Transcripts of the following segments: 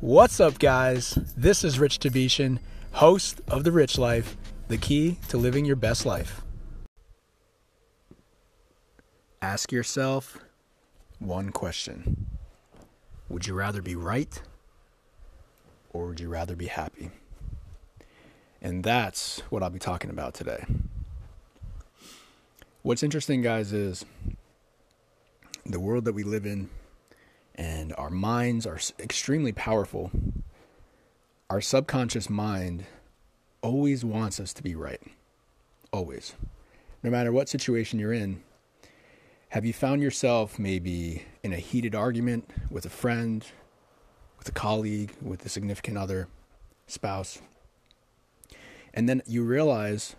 What's up, guys? This is Rich Tabishan, host of The Rich Life, the key to living your best life. Ask yourself one question Would you rather be right or would you rather be happy? And that's what I'll be talking about today. What's interesting, guys, is the world that we live in and our minds are extremely powerful. Our subconscious mind always wants us to be right. Always. No matter what situation you're in, have you found yourself maybe in a heated argument with a friend, with a colleague, with a significant other, spouse? And then you realize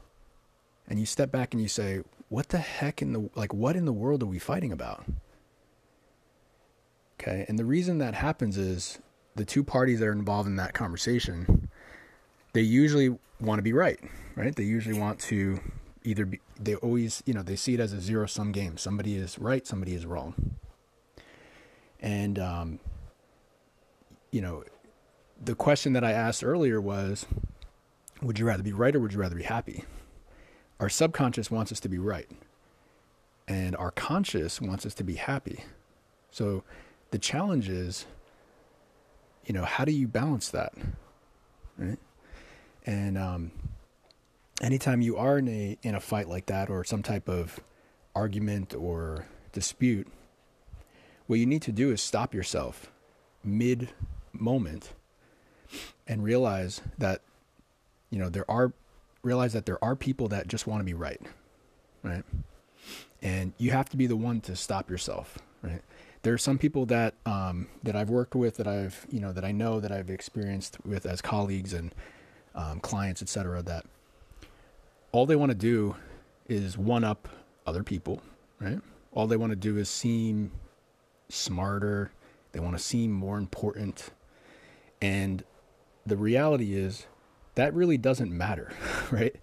and you step back and you say, what the heck in the like what in the world are we fighting about? Okay. And the reason that happens is the two parties that are involved in that conversation, they usually want to be right, right? They usually want to either be, they always, you know, they see it as a zero sum game. Somebody is right, somebody is wrong. And, um, you know, the question that I asked earlier was, would you rather be right or would you rather be happy? Our subconscious wants us to be right, and our conscious wants us to be happy. So, the challenge is, you know, how do you balance that? Right? And um, anytime you are in a in a fight like that or some type of argument or dispute, what you need to do is stop yourself mid moment and realize that you know there are realize that there are people that just want to be right right and you have to be the one to stop yourself right there are some people that um, that I've worked with that I've you know that I know that I've experienced with as colleagues and um, clients, etc. That all they want to do is one up other people, right? All they want to do is seem smarter. They want to seem more important, and the reality is that really doesn't matter, right?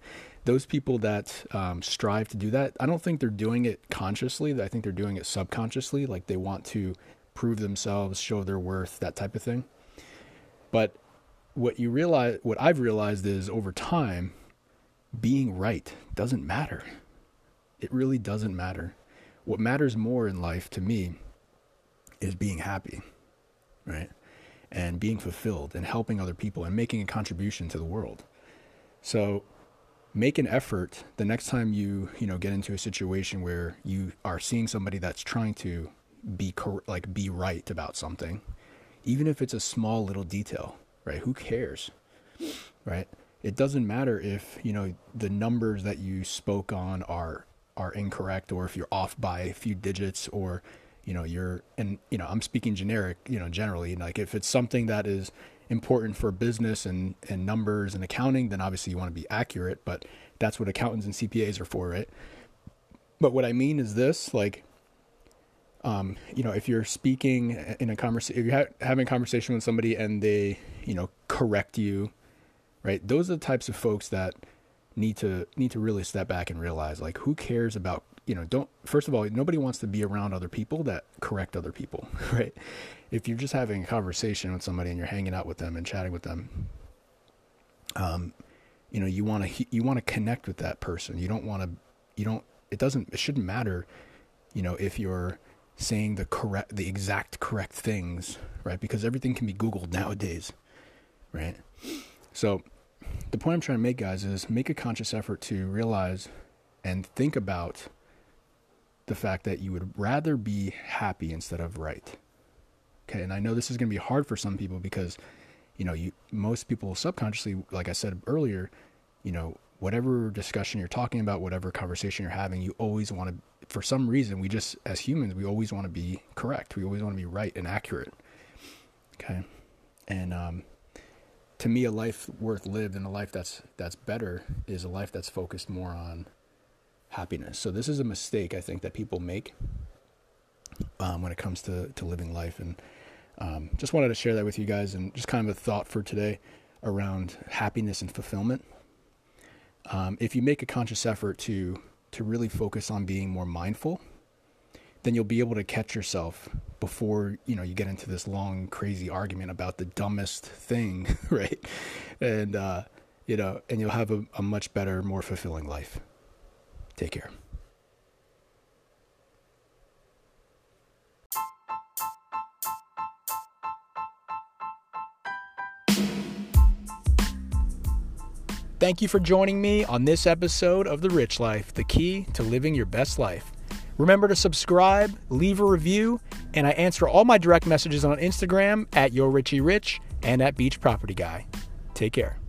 Those people that um, strive to do that, I don't think they're doing it consciously. I think they're doing it subconsciously. Like they want to prove themselves, show their worth, that type of thing. But what you realize, what I've realized is over time, being right doesn't matter. It really doesn't matter. What matters more in life to me is being happy, right? And being fulfilled and helping other people and making a contribution to the world. So make an effort the next time you you know get into a situation where you are seeing somebody that's trying to be cor- like be right about something even if it's a small little detail right? Who cares? Right? It doesn't matter if you know the numbers that you spoke on are are incorrect or if you're off by a few digits or you know you're and you know I'm speaking generic you know generally like if it's something that is important for business and, and numbers and accounting, then obviously you want to be accurate, but that's what accountants and CPAs are for, right? But what I mean is this, like, um, you know, if you're speaking in a conversation, if you're ha- having a conversation with somebody and they, you know, correct you, right? Those are the types of folks that need to need to really step back and realize, like, who cares about, you know, don't. First of all, nobody wants to be around other people that correct other people, right? if you're just having a conversation with somebody and you're hanging out with them and chatting with them, um, you know, you want to you want to connect with that person. You don't want to you don't it doesn't it shouldn't matter, you know, if you're saying the correct the exact correct things, right? Because everything can be googled nowadays, right? So the point I'm trying to make guys is make a conscious effort to realize and think about the fact that you would rather be happy instead of right. Okay, and I know this is going to be hard for some people because, you know, you most people subconsciously, like I said earlier, you know, whatever discussion you're talking about, whatever conversation you're having, you always want to. For some reason, we just as humans, we always want to be correct. We always want to be right and accurate. Okay, and um, to me, a life worth lived and a life that's that's better is a life that's focused more on happiness. So this is a mistake I think that people make um, when it comes to to living life and um, just wanted to share that with you guys and just kind of a thought for today around happiness and fulfillment. Um, if you make a conscious effort to to really focus on being more mindful, then you'll be able to catch yourself before you know you get into this long crazy argument about the dumbest thing right and uh you know and you'll have a, a much better more fulfilling life take care Thank you for joining me on this episode of The Rich Life, the key to living your best life. Remember to subscribe, leave a review, and I answer all my direct messages on Instagram at YourRichieRich and at Beach Property Guy. Take care.